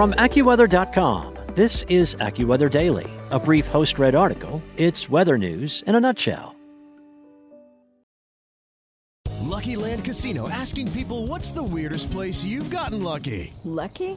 From AccuWeather.com, this is AccuWeather Daily, a brief host read article. It's weather news in a nutshell. Lucky Land Casino asking people what's the weirdest place you've gotten lucky? Lucky?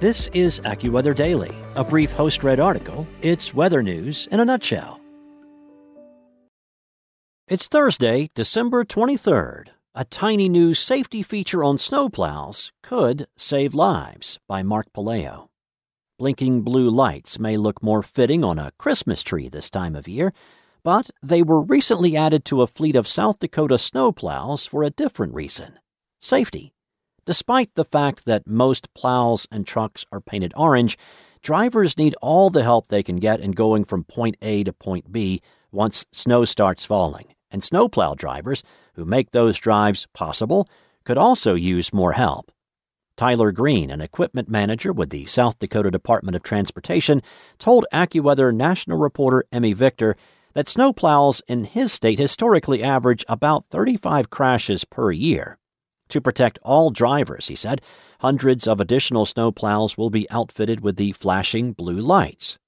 this is AccuWeather Daily, a brief host read article. It's weather news in a nutshell. It's Thursday, December 23rd. A tiny new safety feature on snowplows could save lives by Mark Puleo. Blinking blue lights may look more fitting on a Christmas tree this time of year, but they were recently added to a fleet of South Dakota snowplows for a different reason safety. Despite the fact that most plows and trucks are painted orange, drivers need all the help they can get in going from point A to point B once snow starts falling and snowplow drivers who make those drives possible could also use more help. Tyler Green, an equipment manager with the South Dakota Department of Transportation, told AccuWeather national reporter Emmy Victor that snowplows in his state historically average about 35 crashes per year. To protect all drivers, he said, hundreds of additional snowplows will be outfitted with the flashing blue lights.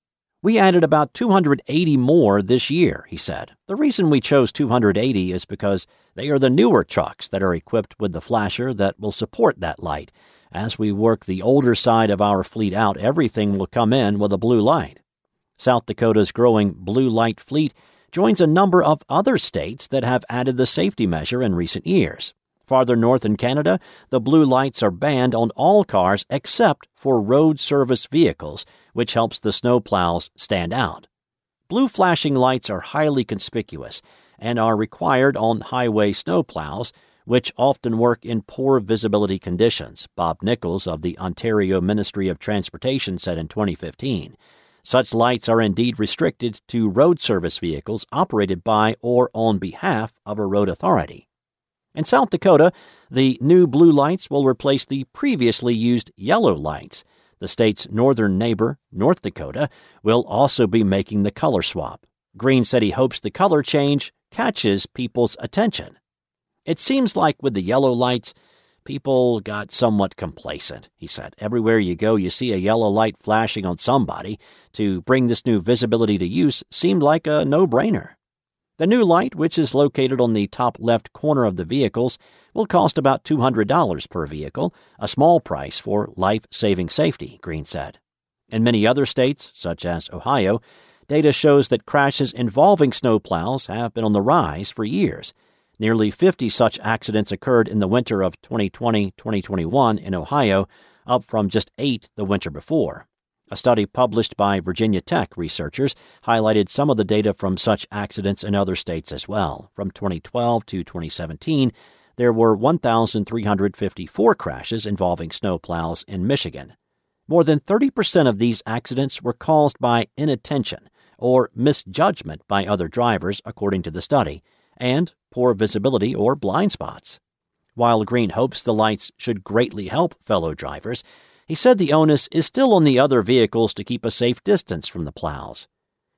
We added about 280 more this year, he said. The reason we chose 280 is because they are the newer trucks that are equipped with the flasher that will support that light. As we work the older side of our fleet out, everything will come in with a blue light. South Dakota's growing blue light fleet joins a number of other states that have added the safety measure in recent years. Farther north in Canada, the blue lights are banned on all cars except for road service vehicles which helps the snowplows stand out. Blue flashing lights are highly conspicuous and are required on highway snowplows, which often work in poor visibility conditions, Bob Nichols of the Ontario Ministry of Transportation said in 2015. Such lights are indeed restricted to road service vehicles operated by or on behalf of a road authority. In South Dakota, the new blue lights will replace the previously used yellow lights. The state's northern neighbor, North Dakota, will also be making the color swap. Green said he hopes the color change catches people's attention. It seems like with the yellow lights, people got somewhat complacent, he said. Everywhere you go, you see a yellow light flashing on somebody. To bring this new visibility to use seemed like a no brainer. The new light, which is located on the top left corner of the vehicles, will cost about $200 per vehicle, a small price for life saving safety, Green said. In many other states, such as Ohio, data shows that crashes involving snowplows have been on the rise for years. Nearly 50 such accidents occurred in the winter of 2020 2021 in Ohio, up from just eight the winter before. A study published by Virginia Tech researchers highlighted some of the data from such accidents in other states as well. From 2012 to 2017, there were 1,354 crashes involving snowplows in Michigan. More than 30% of these accidents were caused by inattention or misjudgment by other drivers, according to the study, and poor visibility or blind spots. While Green hopes the lights should greatly help fellow drivers, he said the onus is still on the other vehicles to keep a safe distance from the plows.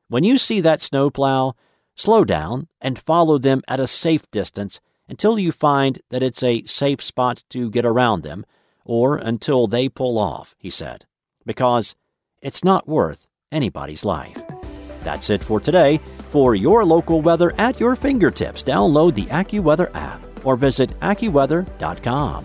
When you see that snowplow, slow down and follow them at a safe distance until you find that it's a safe spot to get around them, or until they pull off, he said, because it's not worth anybody's life. That's it for today. For your local weather at your fingertips, download the AccuWeather app or visit AccuWeather.com.